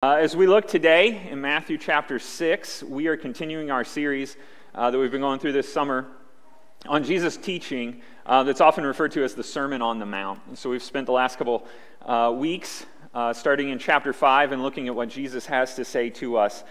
Uh, as we look today in Matthew chapter 6, we are continuing our series uh, that we've been going through this summer on Jesus' teaching uh, that's often referred to as the Sermon on the Mount. And so we've spent the last couple uh, weeks uh, starting in chapter 5 and looking at what Jesus has to say to us.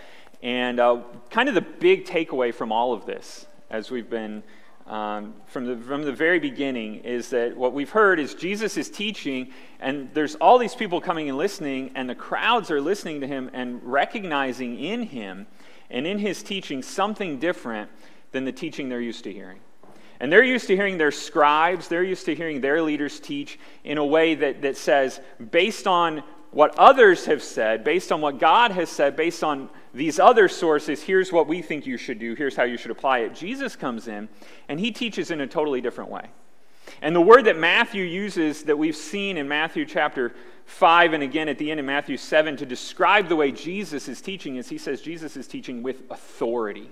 And uh, kind of the big takeaway from all of this, as we've been um, from, the, from the very beginning is that what we've heard is Jesus is teaching, and there's all these people coming and listening, and the crowds are listening to him and recognizing in him and in his teaching something different than the teaching they're used to hearing. And they're used to hearing their scribes, they're used to hearing their leaders teach in a way that, that says, based on what others have said, based on what God has said, based on these other sources, here's what we think you should do, here's how you should apply it. Jesus comes in and he teaches in a totally different way. And the word that Matthew uses that we've seen in Matthew chapter 5 and again at the end of Matthew 7 to describe the way Jesus is teaching is he says Jesus is teaching with authority.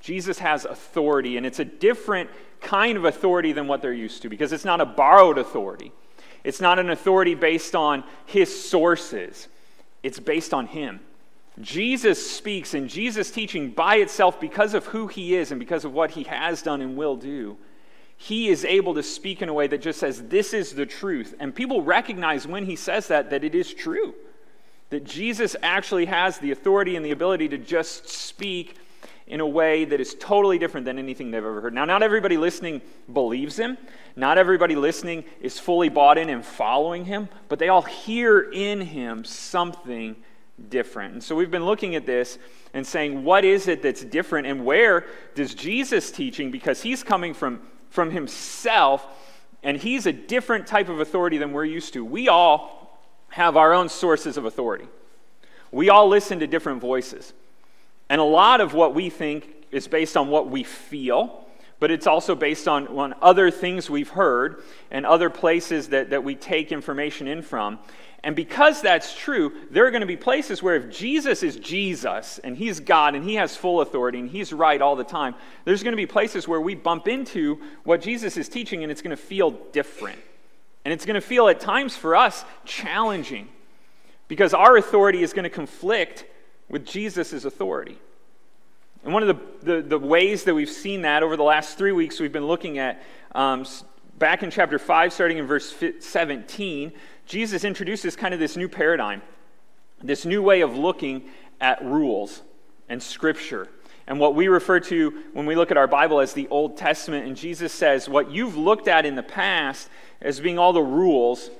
Jesus has authority, and it's a different kind of authority than what they're used to because it's not a borrowed authority. It's not an authority based on his sources, it's based on him. Jesus speaks, and Jesus' teaching by itself, because of who he is and because of what he has done and will do, he is able to speak in a way that just says, This is the truth. And people recognize when he says that, that it is true. That Jesus actually has the authority and the ability to just speak in a way that is totally different than anything they've ever heard. Now, not everybody listening believes him. Not everybody listening is fully bought in and following him, but they all hear in him something different. And so we've been looking at this and saying, what is it that's different and where does Jesus teaching, because he's coming from, from himself and he's a different type of authority than we're used to. We all have our own sources of authority, we all listen to different voices. And a lot of what we think is based on what we feel but it's also based on, on other things we've heard and other places that, that we take information in from. And because that's true, there are going to be places where if Jesus is Jesus and he's God and he has full authority and he's right all the time, there's going to be places where we bump into what Jesus is teaching and it's going to feel different. And it's going to feel at times for us challenging because our authority is going to conflict with Jesus' authority. And one of the, the, the, ways that we've seen that over the last three weeks, we've been looking at um, back in chapter 5, starting in verse 17, Jesus introduces kind of this new paradigm, this new way of looking at rules and scripture. And what we refer to when we look at our Bible as the Old Testament. And Jesus says, What you've looked at in the past as being all the rules,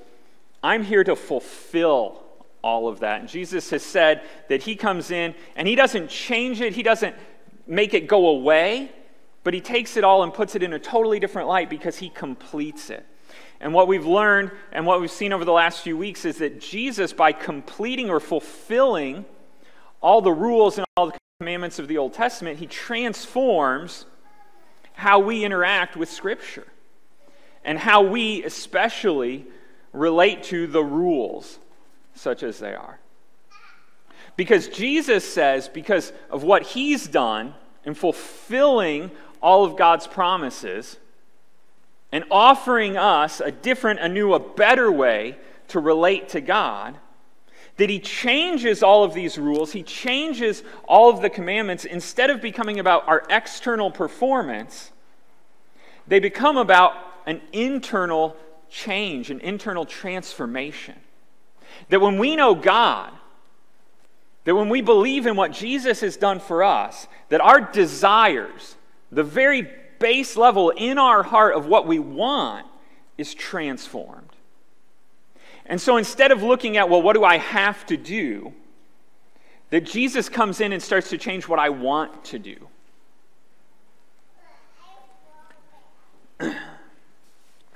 I'm here to fulfill all of that. And Jesus has said that he comes in and he doesn't change it, he doesn't make it go away, but he takes it all and puts it in a totally different light because he completes it. And what we've learned and what we've seen over the last few weeks is that Jesus, by completing or fulfilling all the rules and all the commandments of the Old Testament, he transforms how we interact with Scripture and how we especially relate to the rules such as they are. Because Jesus says, because of what he's done in fulfilling all of God's promises and offering us a different, a new, a better way to relate to God, that he changes all of these rules, he changes all of the commandments. Instead of becoming about our external performance, they become about an internal change, an internal transformation. That when we know God, that when we believe in what Jesus has done for us, that our desires, the very base level in our heart of what we want, is transformed. And so instead of looking at, well, what do I have to do? That Jesus comes in and starts to change what I want to do.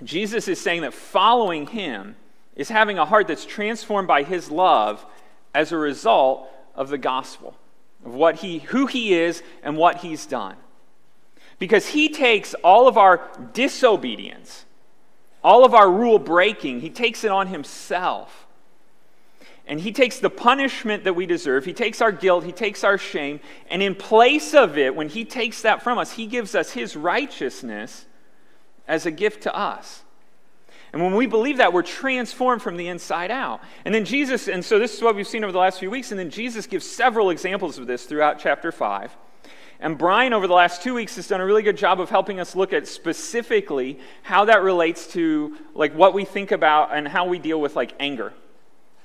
Jesus is saying that following him is having a heart that's transformed by his love as a result of the gospel, of what he, who he is and what he's done. Because he takes all of our disobedience, all of our rule breaking, he takes it on himself. And he takes the punishment that we deserve, he takes our guilt, he takes our shame, and in place of it, when he takes that from us, he gives us his righteousness as a gift to us. And when we believe that, we're transformed from the inside out. And then Jesus, and so this is what we've seen over the last few weeks, and then Jesus gives several examples of this throughout chapter 5. And Brian, over the last two weeks, has done a really good job of helping us look at specifically how that relates to like what we think about and how we deal with like anger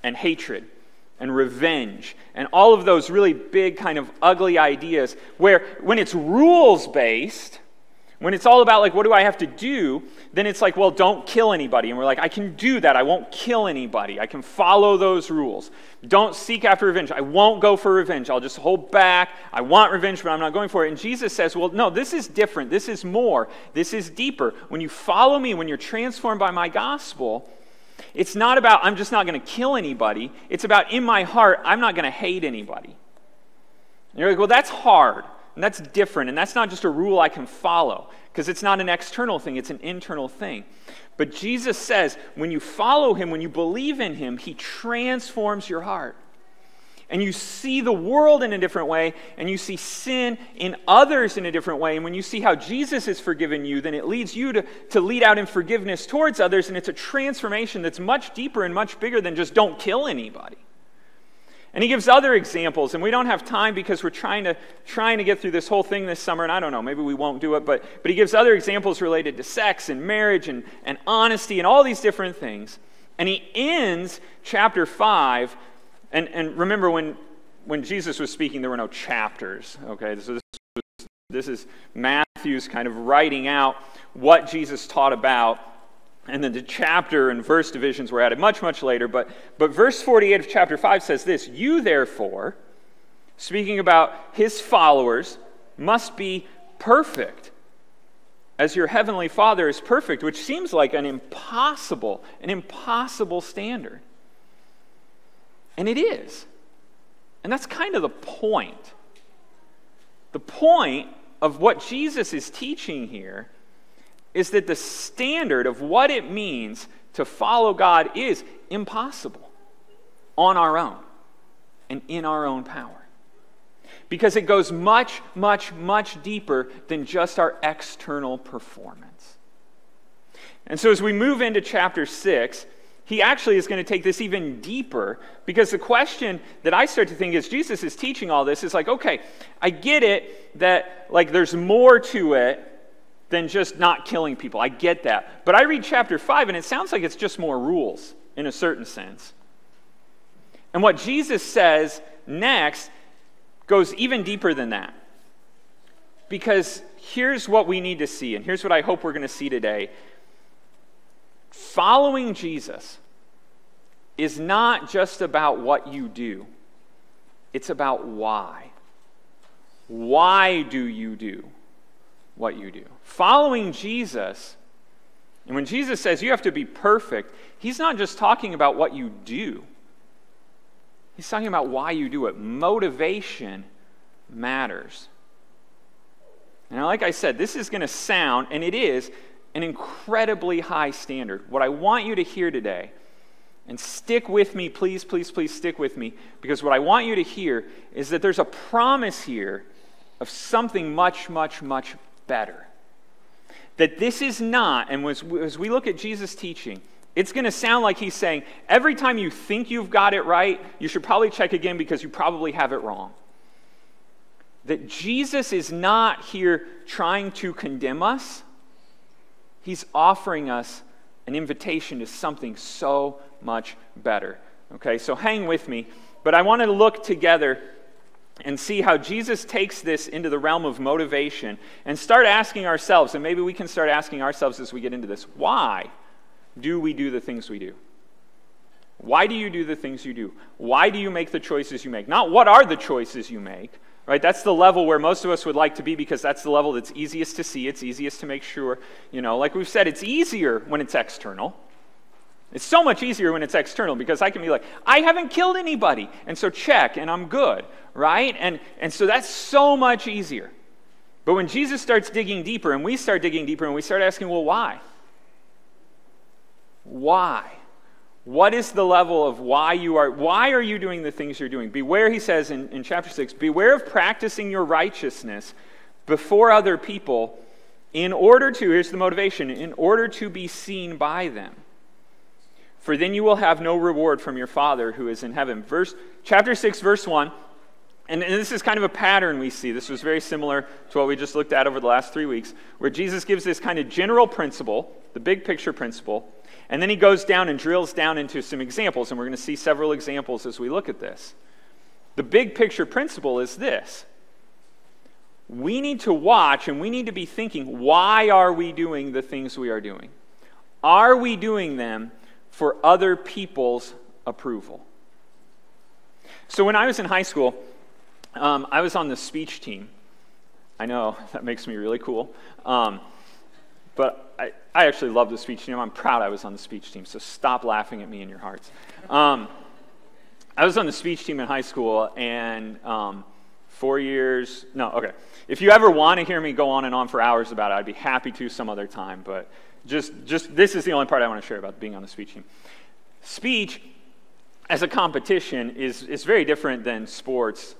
and hatred and revenge and all of those really big kind of ugly ideas where when it's rules based when it's all about like what do i have to do then it's like well don't kill anybody. And we're like i can do that. I won't kill anybody. I can follow those rules. Don't seek after revenge. I won't go for revenge. I'll just hold back. I want revenge but i'm not going for it. And jesus says well no this is different. This is more. This is deeper. When you follow me when you're transformed by my gospel it's not about, I'm just not going to kill anybody. It's about, in my heart, I'm not going to hate anybody. And you're like, well, that's hard. And that's different. And that's not just a rule I can follow because it's not an external thing, it's an internal thing. But Jesus says, when you follow him, when you believe in him, he transforms your heart and you see the world in a different way, and you see sin in others in a different way. And when you see how Jesus has forgiven you, then it leads you to, to lead out in forgiveness towards others, and it's a transformation that's much deeper and much bigger than just don't kill anybody. And he gives other examples, and we don't have time because we're trying to, trying to get through this whole thing this summer, and I don't know, maybe we won't do it, but, but he gives other examples related to sex and marriage and, and honesty and all these different things. And he ends chapter 5 and, and remember, when, when Jesus was speaking, there were no chapters, okay? So this, was, this is Matthew's kind of writing out what Jesus taught about. And then the chapter and verse divisions were added much, much later. But, but verse 48 of chapter 5 says this You, therefore, speaking about his followers, must be perfect as your heavenly Father is perfect, which seems like an impossible, an impossible standard. And it is. And that's kind of the point. The point of what Jesus is teaching here is that the standard of what it means to follow God is impossible on our own and in our own power. Because it goes much, much, much deeper than just our external performance. And so as we move into chapter 6, he actually is going to take this even deeper because the question that I start to think is Jesus is teaching all this is like, okay, I get it that like there's more to it than just not killing people. I get that. But I read chapter 5 and it sounds like it's just more rules in a certain sense. And what Jesus says next goes even deeper than that. Because here's what we need to see, and here's what I hope we're going to see today Following Jesus is not just about what you do, it's about why. Why do you do what you do? Following Jesus, and when Jesus says you have to be perfect, he's not just talking about what you do, he's talking about why you do it. Motivation matters. Now, like I said, this is going to sound, and it is, an incredibly high standard. What I want you to hear today, and stick with me, please, please, please stick with me, because what I want you to hear is that there's a promise here of something much, much, much better. That this is not, and as, as we look at Jesus' teaching, it's going to sound like he's saying every time you think you've got it right, you should probably check again because you probably have it wrong. That Jesus is not here trying to condemn us He's offering us an invitation to something so much better. Okay, so hang with me. But I want to look together and see how Jesus takes this into the realm of motivation and start asking ourselves, and maybe we can start asking ourselves as we get into this why do we do the things we do? Why do you do the things you do? Why do you make the choices you make? Not what are the choices you make, right? That's the level where most of us would like to be because that's the level that's easiest to see, it's easiest to make sure. You know, like we've said, it's easier when it's external. It's so much easier when it's external because I can be like, I haven't killed anybody, and so check, and I'm good, right? And, and so that's so much easier. But when Jesus starts digging deeper, and we start digging deeper, and we start asking, well, why? Why? What is the level of why you are, why are you doing the things you're doing? Beware, he says in, in chapter 6, beware of practicing your righteousness before other people in order to, here's the motivation, in order to be seen by them. For then you will have no reward from your Father who is in heaven. Verse, chapter 6, verse 1. And, and, this is kind of a pattern we see. This was very similar to what we just looked at over the last three weeks, where Jesus gives this kind of general principle, the big picture principle, and then he goes down and drills down into some examples. And we're going to see several examples as we look at this. The big picture principle is this we need to watch and we need to be thinking why are we doing the things we are doing? Are we doing them for other people's approval? So when I was in high school, um, I was on the speech team. I know that makes me really cool. Um, but I, I actually love the speech team. I'm proud I was on the speech team, so stop laughing at me in your hearts. Um, I was on the speech team in high school, and um, four years, no, okay. If you ever want to hear me go on and on for hours about it, I'd be happy to some other time, but just, just this is the only part I want to share about being on the speech team. Speech as a competition is, is very different than sports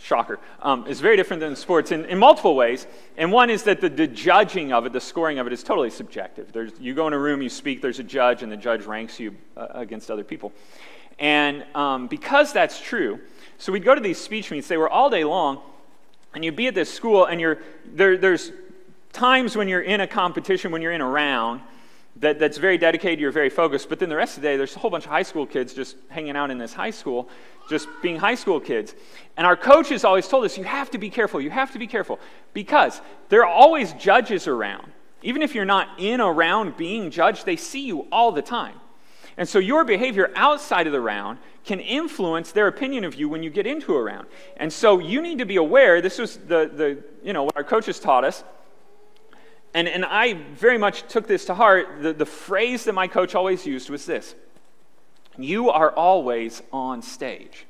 shocker, um, is very different than sports in, in multiple ways. And one is that the, the judging of it, the scoring of it, is totally subjective. There's, you go in a room, you speak, there's a judge, and the judge ranks you uh, against other people. And um, because that's true, so we'd go to these speech meets, they were all day long, and you'd be at this school, and you're, there, there's times when you're in a competition, when you're in a round, that, that's very dedicated, you're very focused. But then the rest of the day, there's a whole bunch of high school kids just hanging out in this high school, just being high school kids. And our coaches always told us, you have to be careful, you have to be careful. Because there are always judges around. Even if you're not in around being judged, they see you all the time. And so your behavior outside of the round can influence their opinion of you when you get into a round. And so you need to be aware, this was the, the you know, what our coaches taught us and, and I very much took this to heart. The, the phrase that my coach always used was this You are always on stage.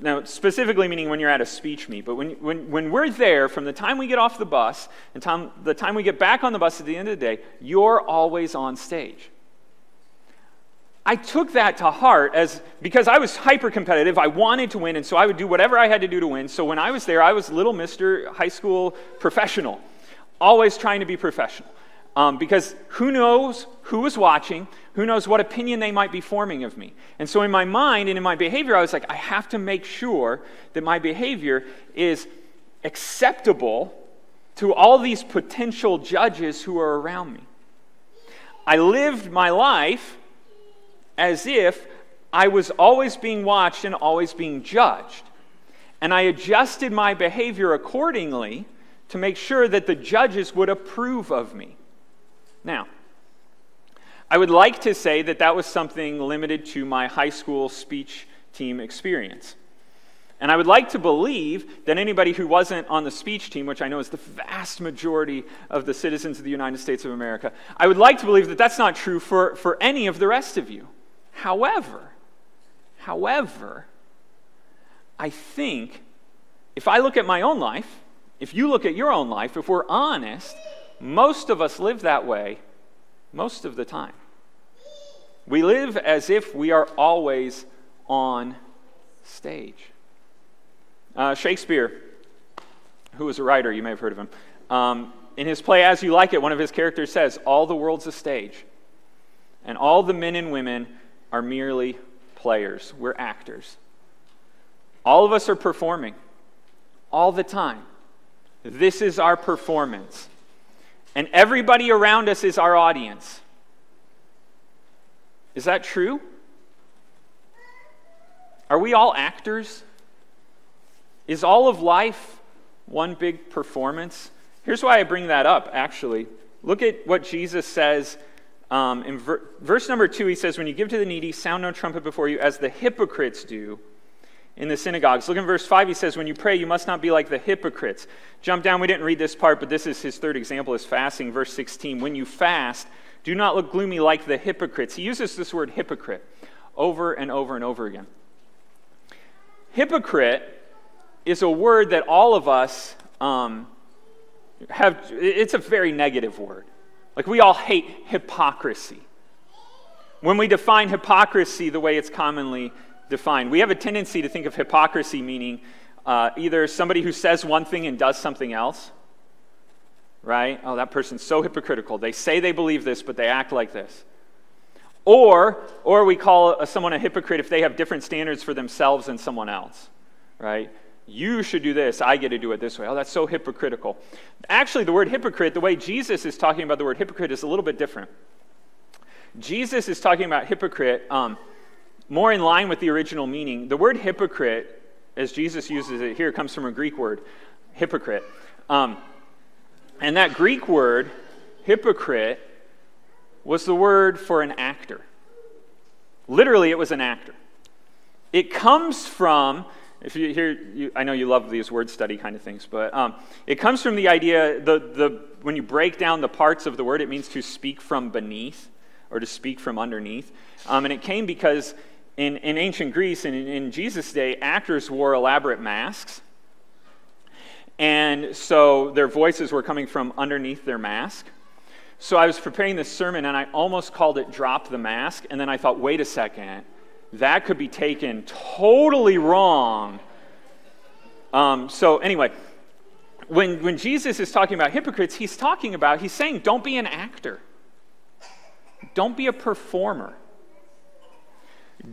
Now, specifically meaning when you're at a speech meet, but when, when, when we're there, from the time we get off the bus and time, the time we get back on the bus at the end of the day, you're always on stage. I took that to heart as because I was hyper competitive. I wanted to win, and so I would do whatever I had to do to win. So when I was there, I was little Mr. High School professional, always trying to be professional. Um, because who knows who was watching, who knows what opinion they might be forming of me. And so in my mind and in my behavior, I was like, I have to make sure that my behavior is acceptable to all these potential judges who are around me. I lived my life as if I was always being watched and always being judged. And I adjusted my behavior accordingly to make sure that the judges would approve of me. Now, I would like to say that that was something limited to my high school speech team experience. And I would like to believe that anybody who wasn't on the speech team, which I know is the vast majority of the citizens of the United States of America, I would like to believe that that's not true for, for any of the rest of you. However, however, I think if I look at my own life, if you look at your own life, if we're honest, most of us live that way most of the time. We live as if we are always on stage. Uh, Shakespeare, who was a writer, you may have heard of him, um, in his play As You Like It, one of his characters says, All the world's a stage, and all the men and women are merely players, we're actors. All of us are performing all the time. This is our performance. And everybody around us is our audience. Is that true? Are we all actors? Is all of life one big performance? Here's why I bring that up, actually. Look at what Jesus says um, in ver- verse number two, he says, When you give to the needy, sound no trumpet before you, as the hypocrites do in the synagogues. Look in verse 5, he says, When you pray, you must not be like the hypocrites. Jump down, we didn't read this part, but this is his third example is fasting. Verse 16, When you fast, do not look gloomy like the hypocrites. He uses this word hypocrite over and over and over again. Hypocrite is a word that all of us um, have, it's a very negative word. Like, we all hate hypocrisy. When we define hypocrisy the way it's commonly defined, we have a tendency to think of hypocrisy meaning uh, either somebody who says one thing and does something else, right? Oh, that person's so hypocritical. They say they believe this, but they act like this. Or, or we call someone a hypocrite if they have different standards for themselves than someone else, right? You should do this, I get to do it this way. Oh, that's so hypocritical. Actually, the word hypocrite, the way Jesus is talking about the word hypocrite, is a little bit different. Jesus is talking about hypocrite um, more in line with the original meaning. The word hypocrite, as Jesus uses it here, comes from a Greek word, hypocrite. Um, and that Greek word, hypocrite, was the word for an actor. Literally, it was an actor. It comes from, if you hear, you, I know you love these word study kind of things, but um, it comes from the idea, the, the, when you break down the parts of the word, it means to speak from beneath or to speak from underneath. Um, and it came because in, in ancient Greece and in, in Jesus' day, actors wore elaborate masks. And so their voices were coming from underneath their mask. So I was preparing this sermon and I almost called it Drop the Mask. And then I thought, wait a second, that could be taken totally wrong. Um, so, anyway, when, when Jesus is talking about hypocrites, he's talking about, he's saying, don't be an actor, don't be a performer,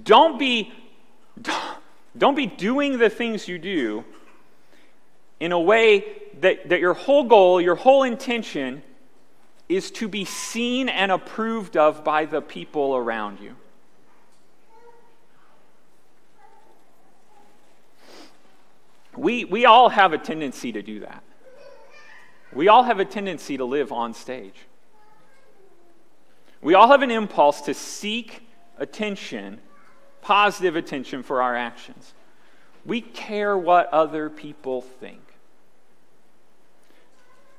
don't be, don't be doing the things you do in a way that, that your whole goal, your whole intention is to be seen and approved of by the people around you. We, we all have a tendency to do that. We all have a tendency to live on stage. We all have an impulse to seek attention, positive attention for our actions. We care what other people think.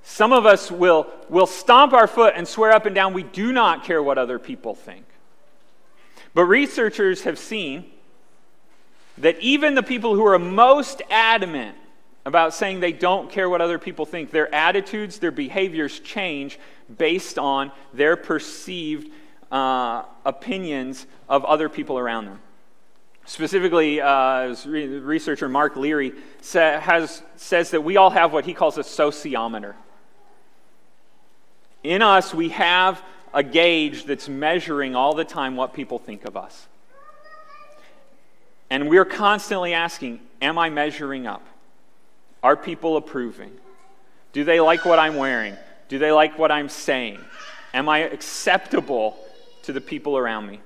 Some of us will, will stomp our foot and swear up and down we do not care what other people think. But researchers have seen that even the people who are most adamant about saying they don't care what other people think, their attitudes, their behaviors change based on their perceived uh, opinions of other people around them. Specifically, uh, researcher Mark Leary sa- has, says that we all have what he calls a sociometer. In us, we have a gauge that's measuring all the time what people think of us. And we're constantly asking, Am I measuring up? Are people approving? Do they like what I'm wearing? Do they like what I'm saying? Am I acceptable to the people around me?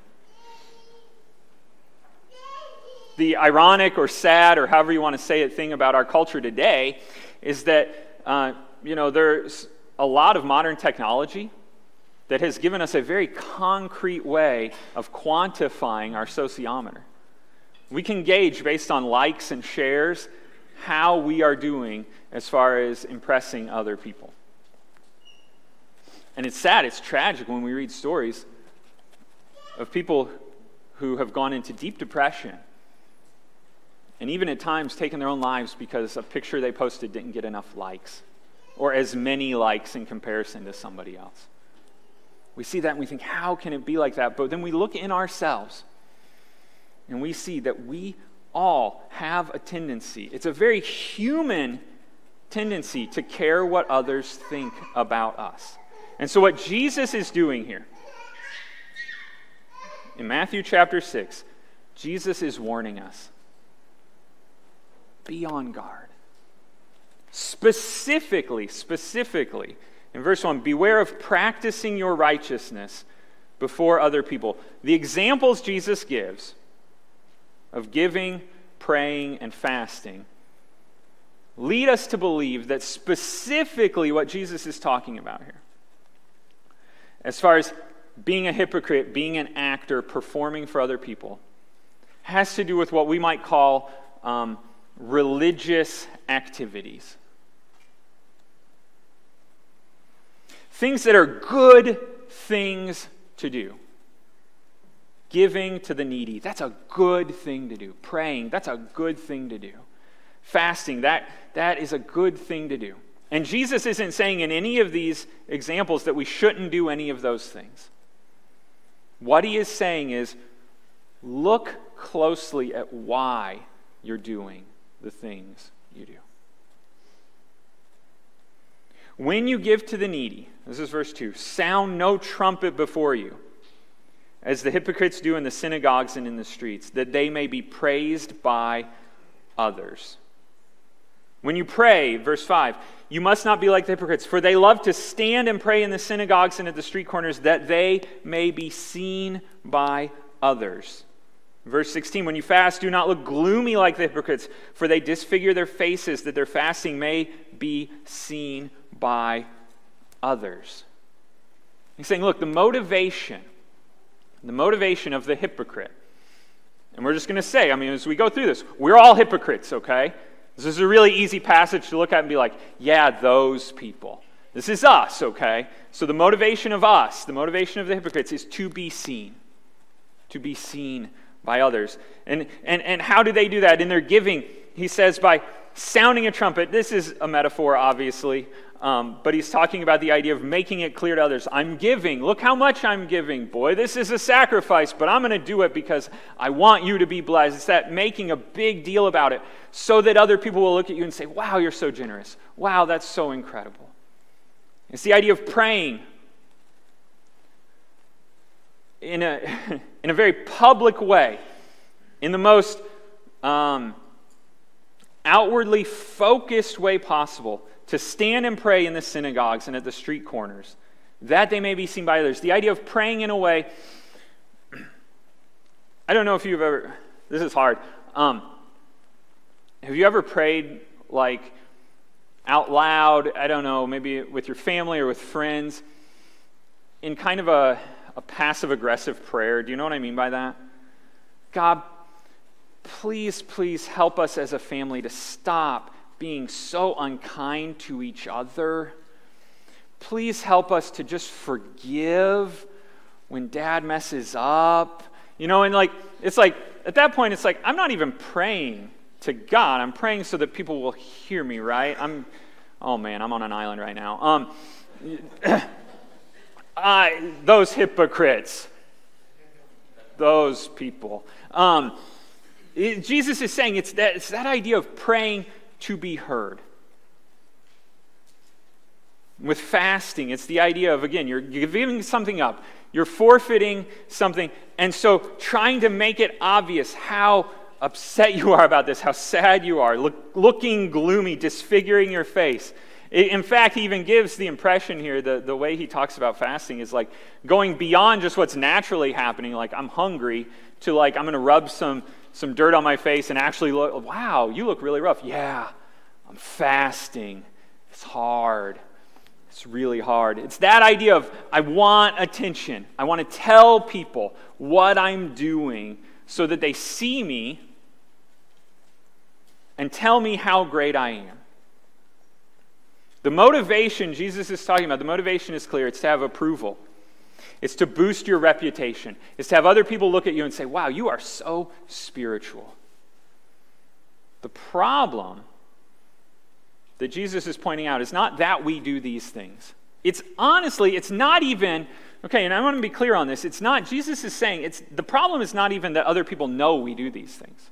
The ironic or sad, or however you want to say it, thing about our culture today is that, uh, you know, there's a lot of modern technology that has given us a very concrete way of quantifying our sociometer. We can gauge based on likes and shares how we are doing as far as impressing other people. And it's sad, it's tragic when we read stories of people who have gone into deep depression and even at times taken their own lives because a picture they posted didn't get enough likes or as many likes in comparison to somebody else. We see that and we think, how can it be like that? But then we look in ourselves and we see that we all have a tendency, it's a very human tendency to care what others think about us. And so, what Jesus is doing here in Matthew chapter 6, Jesus is warning us be on guard. Specifically, specifically, in verse 1, beware of practicing your righteousness before other people. The examples Jesus gives of giving, praying, and fasting lead us to believe that specifically what Jesus is talking about here, as far as being a hypocrite, being an actor, performing for other people, has to do with what we might call um, religious activities. Things that are good things to do. Giving to the needy, that's a good thing to do. Praying, that's a good thing to do. Fasting, that, that is a good thing to do. And Jesus isn't saying in any of these examples that we shouldn't do any of those things. What he is saying is look closely at why you're doing the things you do. When you give to the needy, this is verse 2 sound no trumpet before you, as the hypocrites do in the synagogues and in the streets, that they may be praised by others. When you pray, verse 5, you must not be like the hypocrites, for they love to stand and pray in the synagogues and at the street corners that they may be seen by others. Verse 16, when you fast, do not look gloomy like the hypocrites, for they disfigure their faces that their fasting may be seen by others. He's saying, look, the motivation, the motivation of the hypocrite, and we're just going to say, I mean, as we go through this, we're all hypocrites, okay? This is a really easy passage to look at and be like, yeah, those people. This is us, okay? So the motivation of us, the motivation of the hypocrites is to be seen. To be seen by others. And, and, and how do they do that? In their giving, he says, by sounding a trumpet. This is a metaphor, obviously, um, but he's talking about the idea of making it clear to others I'm giving. Look how much I'm giving. Boy, this is a sacrifice, but I'm going to do it because I want you to be blessed. It's that making a big deal about it so that other people will look at you and say, Wow, you're so generous. Wow, that's so incredible. It's the idea of praying in a, in a very public way, in the most um, outwardly focused way possible to stand and pray in the synagogues and at the street corners, that they may be seen by others. The idea of praying in a way, I don't know if you've ever, this is hard. Um, have you ever prayed like out loud, I don't know, maybe with your family or with friends, in kind of a, a passive aggressive prayer? Do you know what I mean by that? God, please, please help us as a family to stop being so unkind to each other. Please help us to just forgive when dad messes up. You know, and like, it's like, at that point, it's like, I'm not even praying to God. I'm praying so that people will hear me, right? I'm, oh man, I'm on an island right now. Um, I, those hypocrites, those people. Um, it, Jesus is saying it's that, it's that idea of praying to be heard. With fasting, it's the idea of, again, you're giving something up, you're forfeiting something, and so trying to make it obvious how upset you are about this, how sad you are, look, looking gloomy, disfiguring your face. In fact, he even gives the impression here, the, the way he talks about fasting is like going beyond just what's naturally happening, like I'm hungry, to like I'm going to rub some some dirt on my face and actually look, wow, you look really rough. Yeah, I'm fasting. It's hard. It's really hard. It's that idea of I want attention. I want to tell people what I'm doing so that they see me and tell me how great I am. The motivation Jesus is talking about, the motivation is clear. It's to have approval. It's to boost your reputation. It's to have other people look at you and say, wow, you are so spiritual. The problem that Jesus is pointing out is not that we do these things. It's honestly, it's not even, okay, and I want to be clear on this. It's not, Jesus is saying, it's, the problem is not even that other people know we do these things.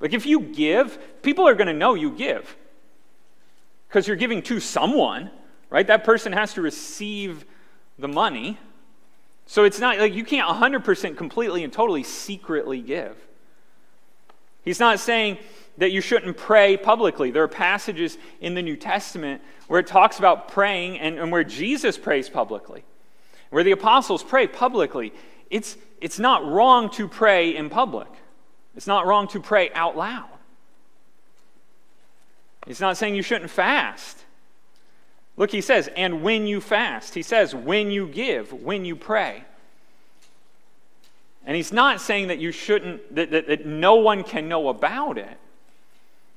Like if you give, people are going to know you give because you're giving to someone, right? That person has to receive the money. So it's not like you can't 100% completely and totally secretly give. He's not saying that you shouldn't pray publicly. There are passages in the New Testament where it talks about praying and, and where Jesus prays publicly, where the apostles pray publicly. It's, it's not wrong to pray in public, it's not wrong to pray out loud. He's not saying you shouldn't fast. Look, he says, and when you fast. He says, when you give, when you pray. And he's not saying that you shouldn't, that, that, that, no one can know about it.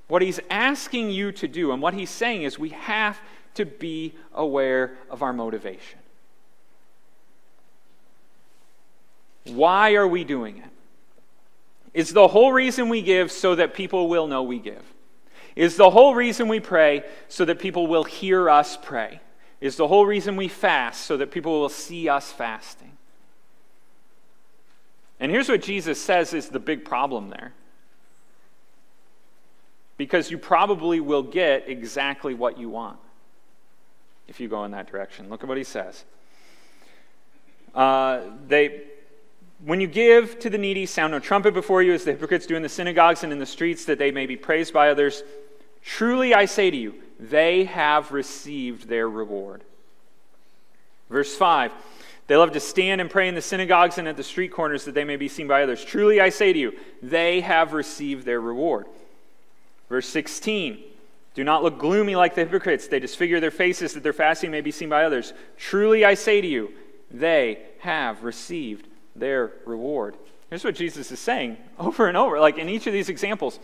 What he's asking you to do, and what he's saying is we have to be aware of our motivation. Why are we doing it? Is the whole reason we give so that people will know we give? Is the whole reason we pray so that people will hear us pray? Is the whole reason we fast so that people will see us fasting? And here's what Jesus says is the big problem there. Because you probably will get exactly what you want if you go in that direction. Look at what he says. Uh, they, when you give to the needy, sound no trumpet before you, as the hypocrites do in the synagogues and in the streets, that they may be praised by others. Truly I say to you, they have received their reward. Verse 5 They love to stand and pray in the synagogues and at the street corners that they may be seen by others. Truly I say to you, they have received their reward. Verse 16 Do not look gloomy like the hypocrites. They disfigure their faces that their fasting may be seen by others. Truly I say to you, they have received their reward. Here's what Jesus is saying over and over, like in each of these examples.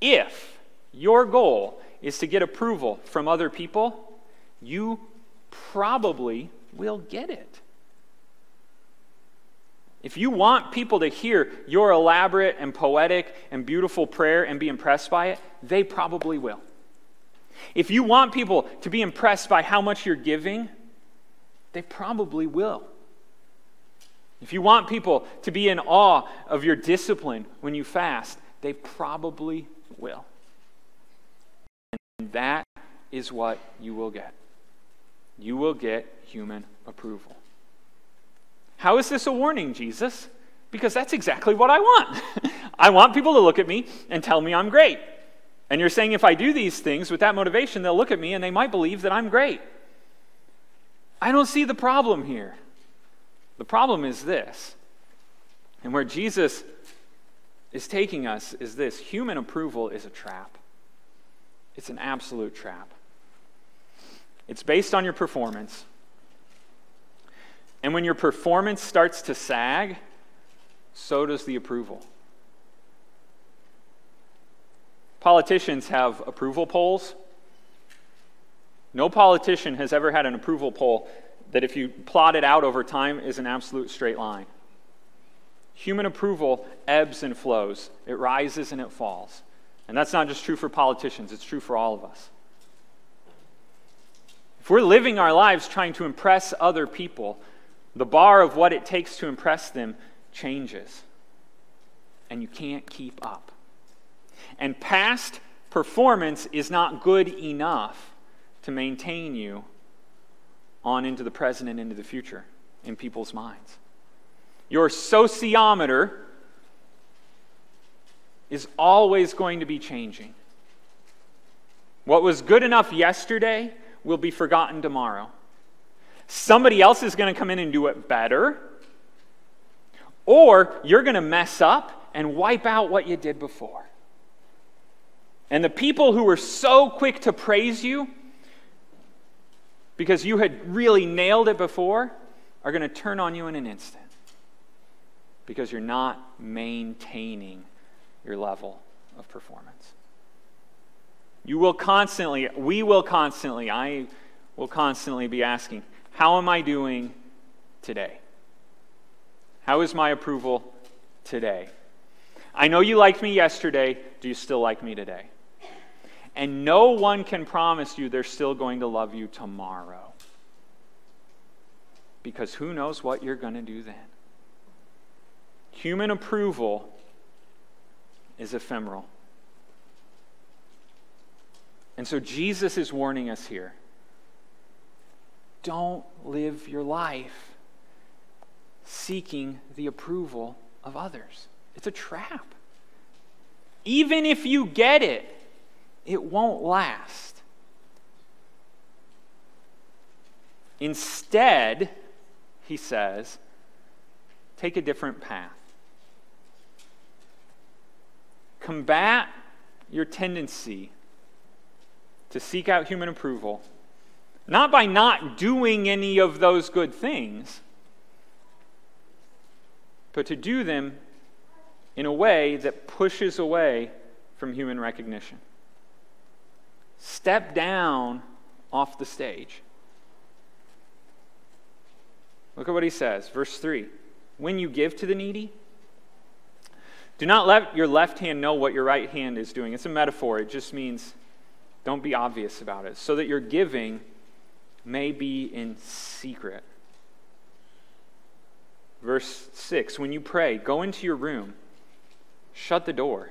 If your goal is to get approval from other people, you probably will get it. If you want people to hear your elaborate and poetic and beautiful prayer and be impressed by it, they probably will. If you want people to be impressed by how much you're giving, they probably will. If you want people to be in awe of your discipline when you fast, they probably will. And that is what you will get. You will get human approval. How is this a warning, Jesus? Because that's exactly what I want. I want people to look at me and tell me I'm great. And you're saying if I do these things with that motivation, they'll look at me and they might believe that I'm great. I don't see the problem here. The problem is this. And where Jesus is taking us is this human approval is a trap, it's an absolute trap. It's based on your performance. And when your performance starts to sag, so does the approval. Politicians have approval polls. No politician has ever had an approval poll that, if you plot it out over time, is an absolute straight line. Human approval ebbs and flows, it rises and it falls. And that's not just true for politicians, it's true for all of us. If we're living our lives trying to impress other people, the bar of what it takes to impress them changes. And you can't keep up. And past performance is not good enough to maintain you on into the present and into the future in people's minds. Your sociometer is always going to be changing. What was good enough yesterday will be forgotten tomorrow. Somebody else is going to come in and do it better, or you're going to mess up and wipe out what you did before. And the people who were so quick to praise you because you had really nailed it before are going to turn on you in an instant because you're not maintaining your level of performance. You will constantly, we will constantly, I will constantly be asking, How am I doing today? How is my approval today? I know you liked me yesterday. Do you still like me today? And no one can promise you they're still going to love you tomorrow. Because who knows what you're going to do then? Human approval is ephemeral. And so Jesus is warning us here don't live your life seeking the approval of others. It's a trap. Even if you get it, it won't last. Instead, he says, take a different path. Combat your tendency to seek out human approval, not by not doing any of those good things, but to do them in a way that pushes away from human recognition. Step down off the stage. Look at what he says, verse 3. When you give to the needy, do not let your left hand know what your right hand is doing. It's a metaphor, it just means don't be obvious about it, so that your giving may be in secret. Verse 6 When you pray, go into your room, shut the door,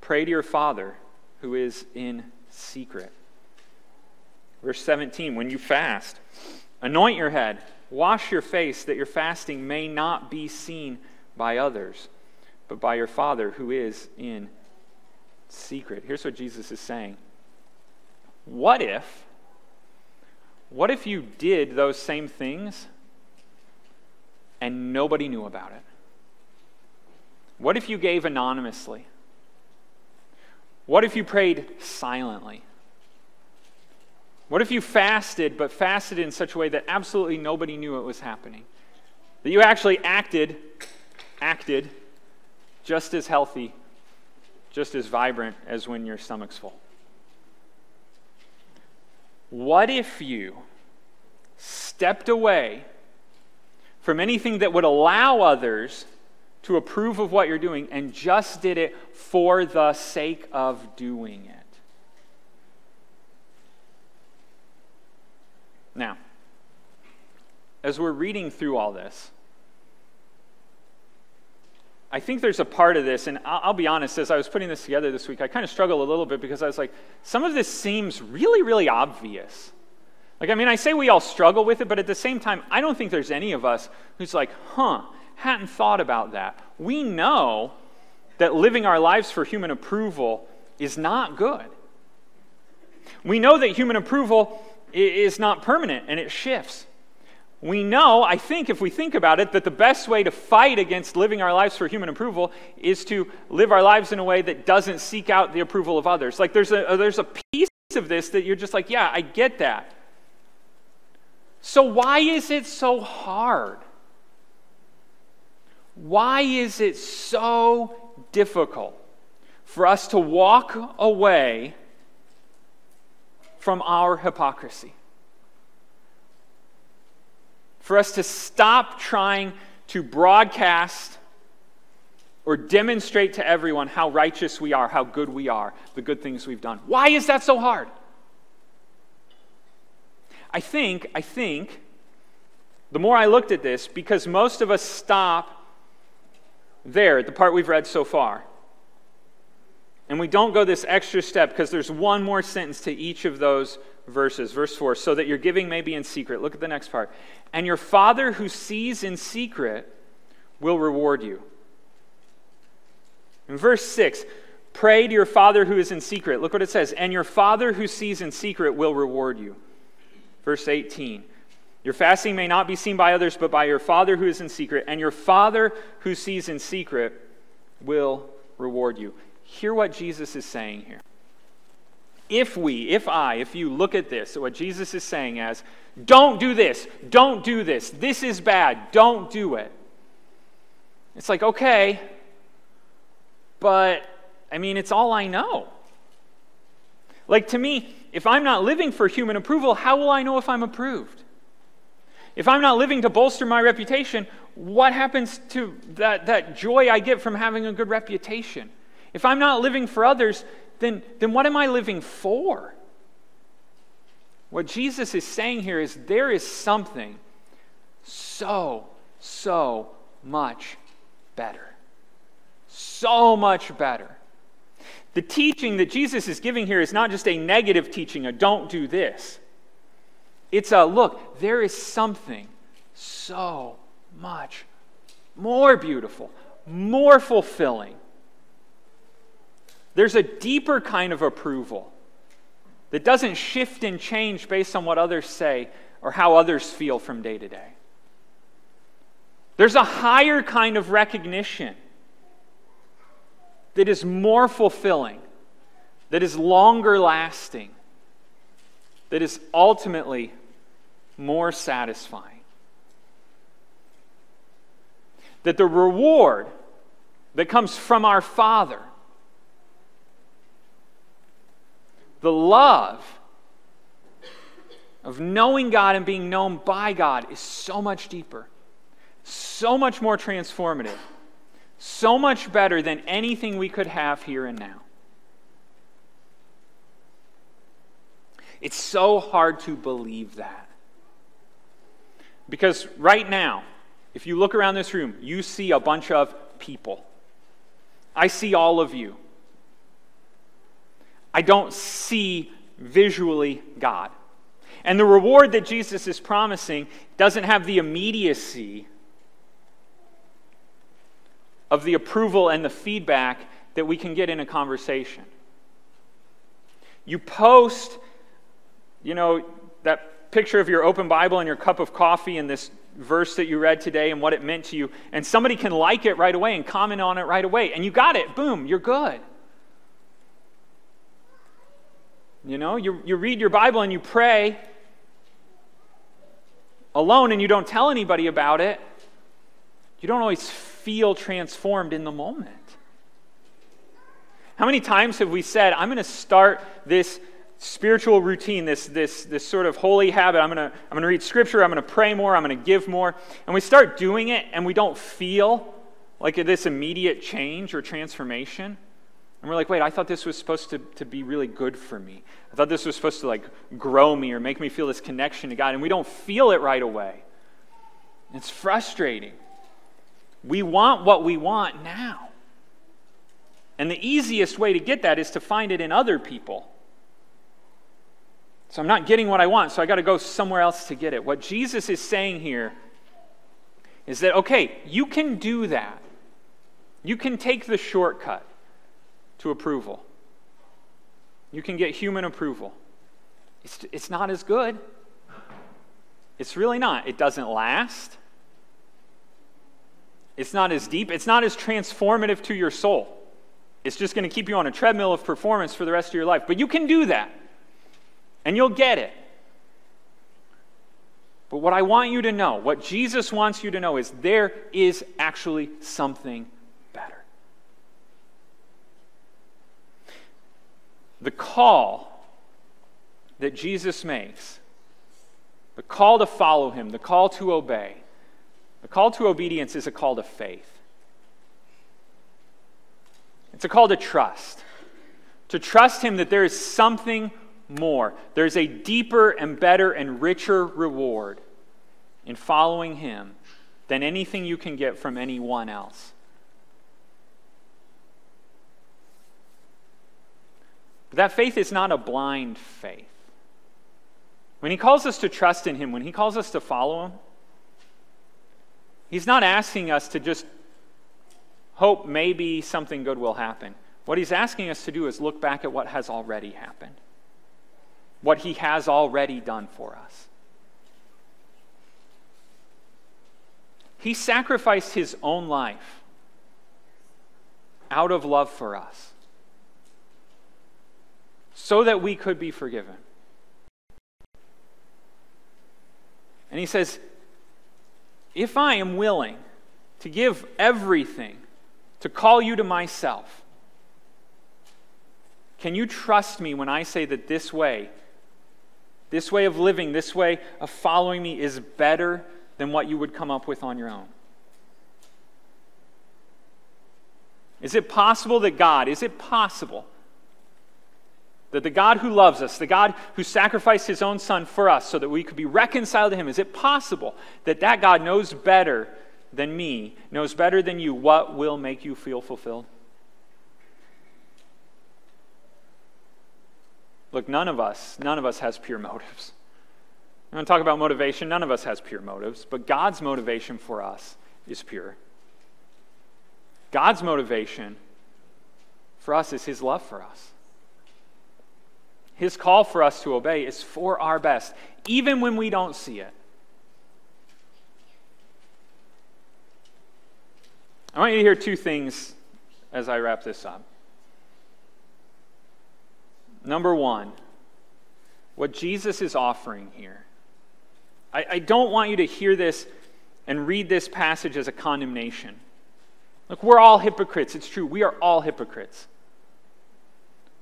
pray to your Father who is in secret. Verse 17 When you fast, anoint your head Wash your face that your fasting may not be seen by others, but by your Father who is in secret. Here's what Jesus is saying What if, what if you did those same things and nobody knew about it? What if you gave anonymously? What if you prayed silently? What if you fasted, but fasted in such a way that absolutely nobody knew it was happening? That you actually acted, acted just as healthy, just as vibrant as when your stomach's full. What if you stepped away from anything that would allow others to approve of what you're doing and just did it for the sake of doing it? Now, as we're reading through all this, I think there's a part of this, and I'll, be honest, as I was putting this together this week, I kind of struggled a little bit because I was like, some of this seems really, really obvious. Like, I mean, I say we all struggle with it, but at the same time, I don't think there's any of us who's like, huh, hadn't thought about that. We know that living our lives for human approval is not good. We know that human approval is not permanent and it shifts. We know, I think, if we think about it, that the best way to fight against living our lives for human approval is to live our lives in a way that doesn't seek out the approval of others. Like there's a, uh, there's a piece of this that you're just like, yeah, I get that. So why is it so hard? Why is it so difficult for us to walk away from our hypocrisy. For us to stop trying to broadcast or demonstrate to everyone how righteous we are, how good we are, the good things we've done. Why is that so hard? I think, I think, the more I looked at this, because most of us stop there at the part we've read so far. And we don't go this extra step because there's one more sentence to each of those verses. Verse 4 so that your giving may be in secret. Look at the next part. And your Father who sees in secret will reward you. In verse 6, pray to your Father who is in secret. Look what it says. And your Father who sees in secret will reward you. Verse 18. Your fasting may not be seen by others, but by your Father who is in secret. And your Father who sees in secret will reward you. Hear what Jesus is saying here. If we, if I, if you look at this, what Jesus is saying as, don't do this, don't do this, this is bad, don't do it. It's like, okay, but I mean, it's all I know. Like to me, if I'm not living for human approval, how will I know if I'm approved? If I'm not living to bolster my reputation, what happens to that, that joy I get from having a good reputation? If I'm not living for others, then, then what am I living for? What Jesus is saying here is there is something so, so much better. So much better. The teaching that Jesus is giving here is not just a negative teaching, a don't do this. It's a look, there is something so much more beautiful, more fulfilling, there's a deeper kind of approval that doesn't shift and change based on what others say or how others feel from day to day. There's a higher kind of recognition that is more fulfilling, that is longer lasting, that is ultimately more satisfying. That the reward that comes from our Father The love of knowing God and being known by God is so much deeper, so much more transformative, so much better than anything we could have here and now. It's so hard to believe that. Because right now, if you look around this room, you see a bunch of people. I see all of you. I don't see visually God. And the reward that Jesus is promising doesn't have the immediacy of the approval and the feedback that we can get in a conversation. You post, you know, that picture of your open Bible and your cup of coffee and this verse that you read today and what it meant to you, and somebody can like it right away and comment on it right away, and you got it. Boom, you're good. You know, you, you read your Bible and you pray alone and you don't tell anybody about it. You don't always feel transformed in the moment. How many times have we said, I'm going to start this spiritual routine, this, this, this sort of holy habit? I'm going to I'm going to read scripture, I'm going to pray more, I'm going to give more. And we start doing it and we don't feel like this immediate change or transformation. And we're like, wait, I thought this was supposed to, to be really good for me. I thought this was supposed to like grow me or make me feel this connection to God. And we don't feel it right away. It's frustrating. We want what we want now. And the easiest way to get that is to find it in other people. So I'm not getting what I want, so I got to go somewhere else to get it. What Jesus is saying here is that, okay, you can do that. You can take the shortcut to approval. You can get human approval. It's, it's not as good. It's really not. It doesn't last. It's not as deep. It's not as transformative to your soul. It's just going to keep you on a treadmill of performance for the rest of your life. But you can do that, and you'll get it. But what I want you to know, what Jesus wants you to know, is there is actually something better. The call that Jesus makes, the call to follow him, the call to obey, the call to obedience is a call to faith. It's a call to trust. To trust Him that there is something more. There's a deeper and better and richer reward in following Him than anything you can get from anyone else. But that faith is not a blind faith. When He calls us to trust in Him, when He calls us to follow Him, He's not asking us to just hope maybe something good will happen. What he's asking us to do is look back at what has already happened, what he has already done for us. He sacrificed his own life out of love for us so that we could be forgiven. And he says, If I am willing to give everything to call you to myself. Can you trust me when I say that this way, this way of living, this way of following me is better than what you would come up with on your own? Is it possible that God, is it possible that the God who loves us, the God who sacrificed his own son for us so that we could be reconciled to him, is it possible that that God knows better than me, knows better than you what will make you feel fulfilled? Look, none of us, none of us has pure motives. I'm going to talk about motivation. None of us has pure motives, but God's motivation for us is pure. God's motivation for us is His love for us. His call for us to obey is for our best, even when we don't see it. I want you to hear two things as I wrap this up. Number one, what Jesus is offering here. I, I, don't want you to hear this and read this passage as a condemnation. Look, we're all hypocrites. It's true. We are all hypocrites.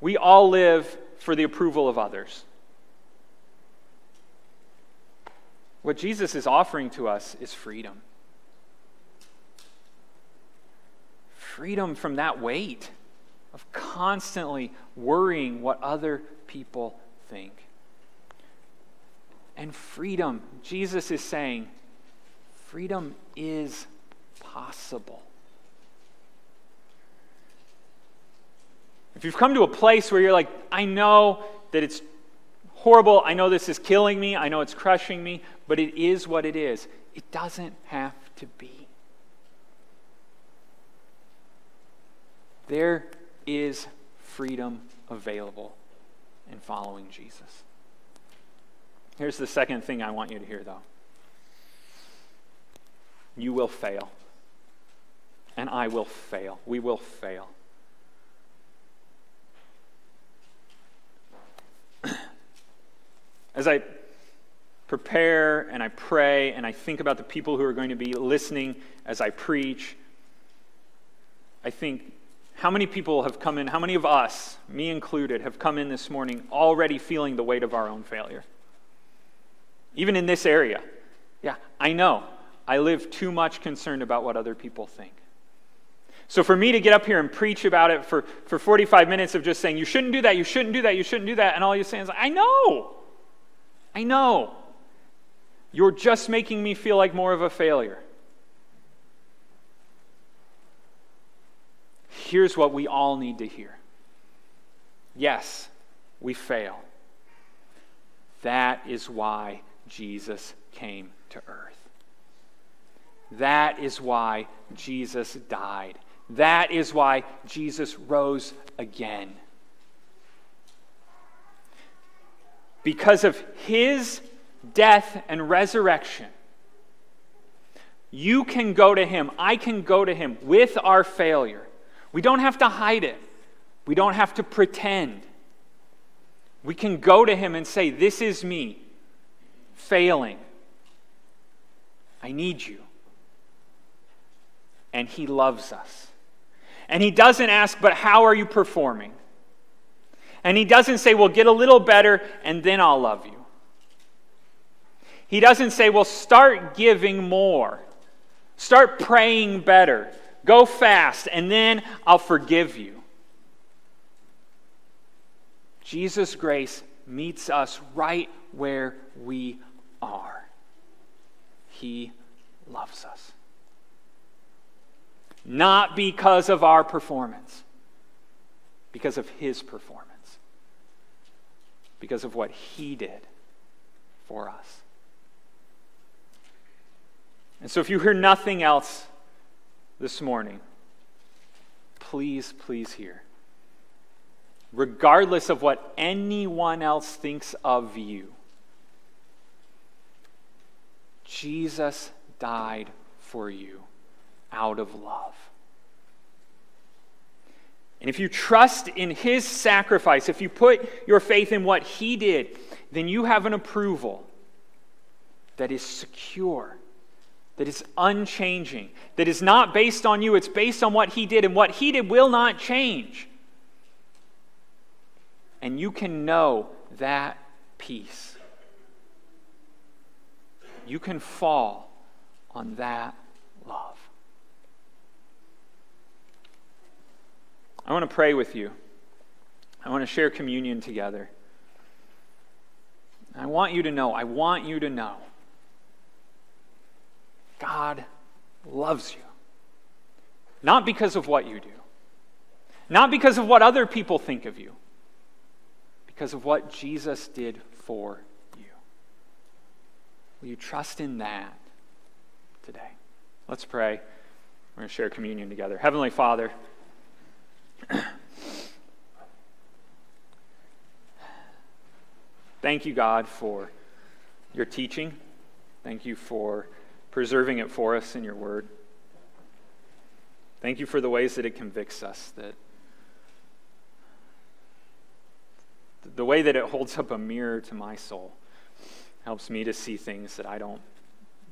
We all live for the approval of others. What Jesus is offering to us is freedom. freedom from that weight of constantly worrying what other people think. And freedom, Jesus is saying, freedom is possible. If you've come to a place where you're like, I know that it's horrible. I know this is killing me. I know it's crushing me, but it is what it is. It doesn't have to be. There is freedom available in following Jesus. Here's the second thing I want you to hear, though you will fail, and I will fail. We will fail. As I prepare and I pray and I think about the people who are going to be listening as I preach, I think how many people have come in, how many of us, me included, have come in this morning already feeling the weight of our own failure? Even in this area. Yeah, I know. I live too much concerned about what other people think. So for me to get up here and preach about it for, for 45 minutes of just saying, you shouldn't do that, you shouldn't do that, you shouldn't do that, and all you're saying is, I know. I know. You're just making me feel like more of a failure. Here's what we all need to hear yes, we fail. That is why Jesus came to earth. That is why Jesus died. That is why Jesus rose again. Because of his death and resurrection, you can go to him. I can go to him with our failure. We don't have to hide it, we don't have to pretend. We can go to him and say, This is me failing. I need you. And he loves us. And he doesn't ask, But how are you performing? And he doesn't say, Well, get a little better and then I'll love you. He doesn't say, Well, start giving more, start praying better, go fast, and then I'll forgive you. Jesus' grace meets us right where we are. He loves us. Not because of our performance, because of His performance because of what he did for us. And so, if you hear nothing else this morning, please, please hear. Regardless of what anyone else thinks of you, Jesus died for you out of love. And if you trust in his sacrifice, if you put your faith in what he did, then you have an approval that is secure, that is unchanging, that is not based on you, it's based on what he did, and what he did will not change. And you can know that peace. You can fall on that love. I want to pray with you. I want to share communion together. I want you to know, I want you to know, God loves you. Not because of what you do, not because of what other people think of you, because of what Jesus did for you. Will you trust in that today? Let's pray. We're going to share communion together. Heavenly Father, Thank you, God, for your teaching. Thank you for preserving it for us in your word. Thank you for the ways that it convicts us, that the way that it holds up a mirror to my soul helps me to see things that I don't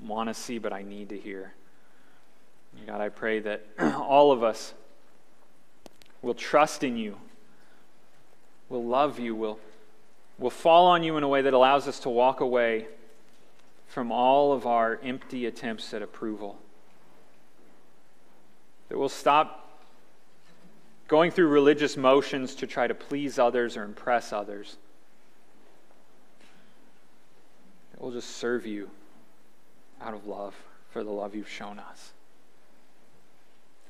want to see, but I need to hear. God, I pray that all of us will trust in you, will love you, will, will fall on you in a way that allows us to walk away from all of our empty attempts at approval. That we'll stop going through religious motions to try to please others or impress others. That we'll just serve you out of love for the love you've shown us.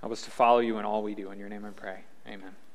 Help us to follow you in all we do. In your name I pray. Amen.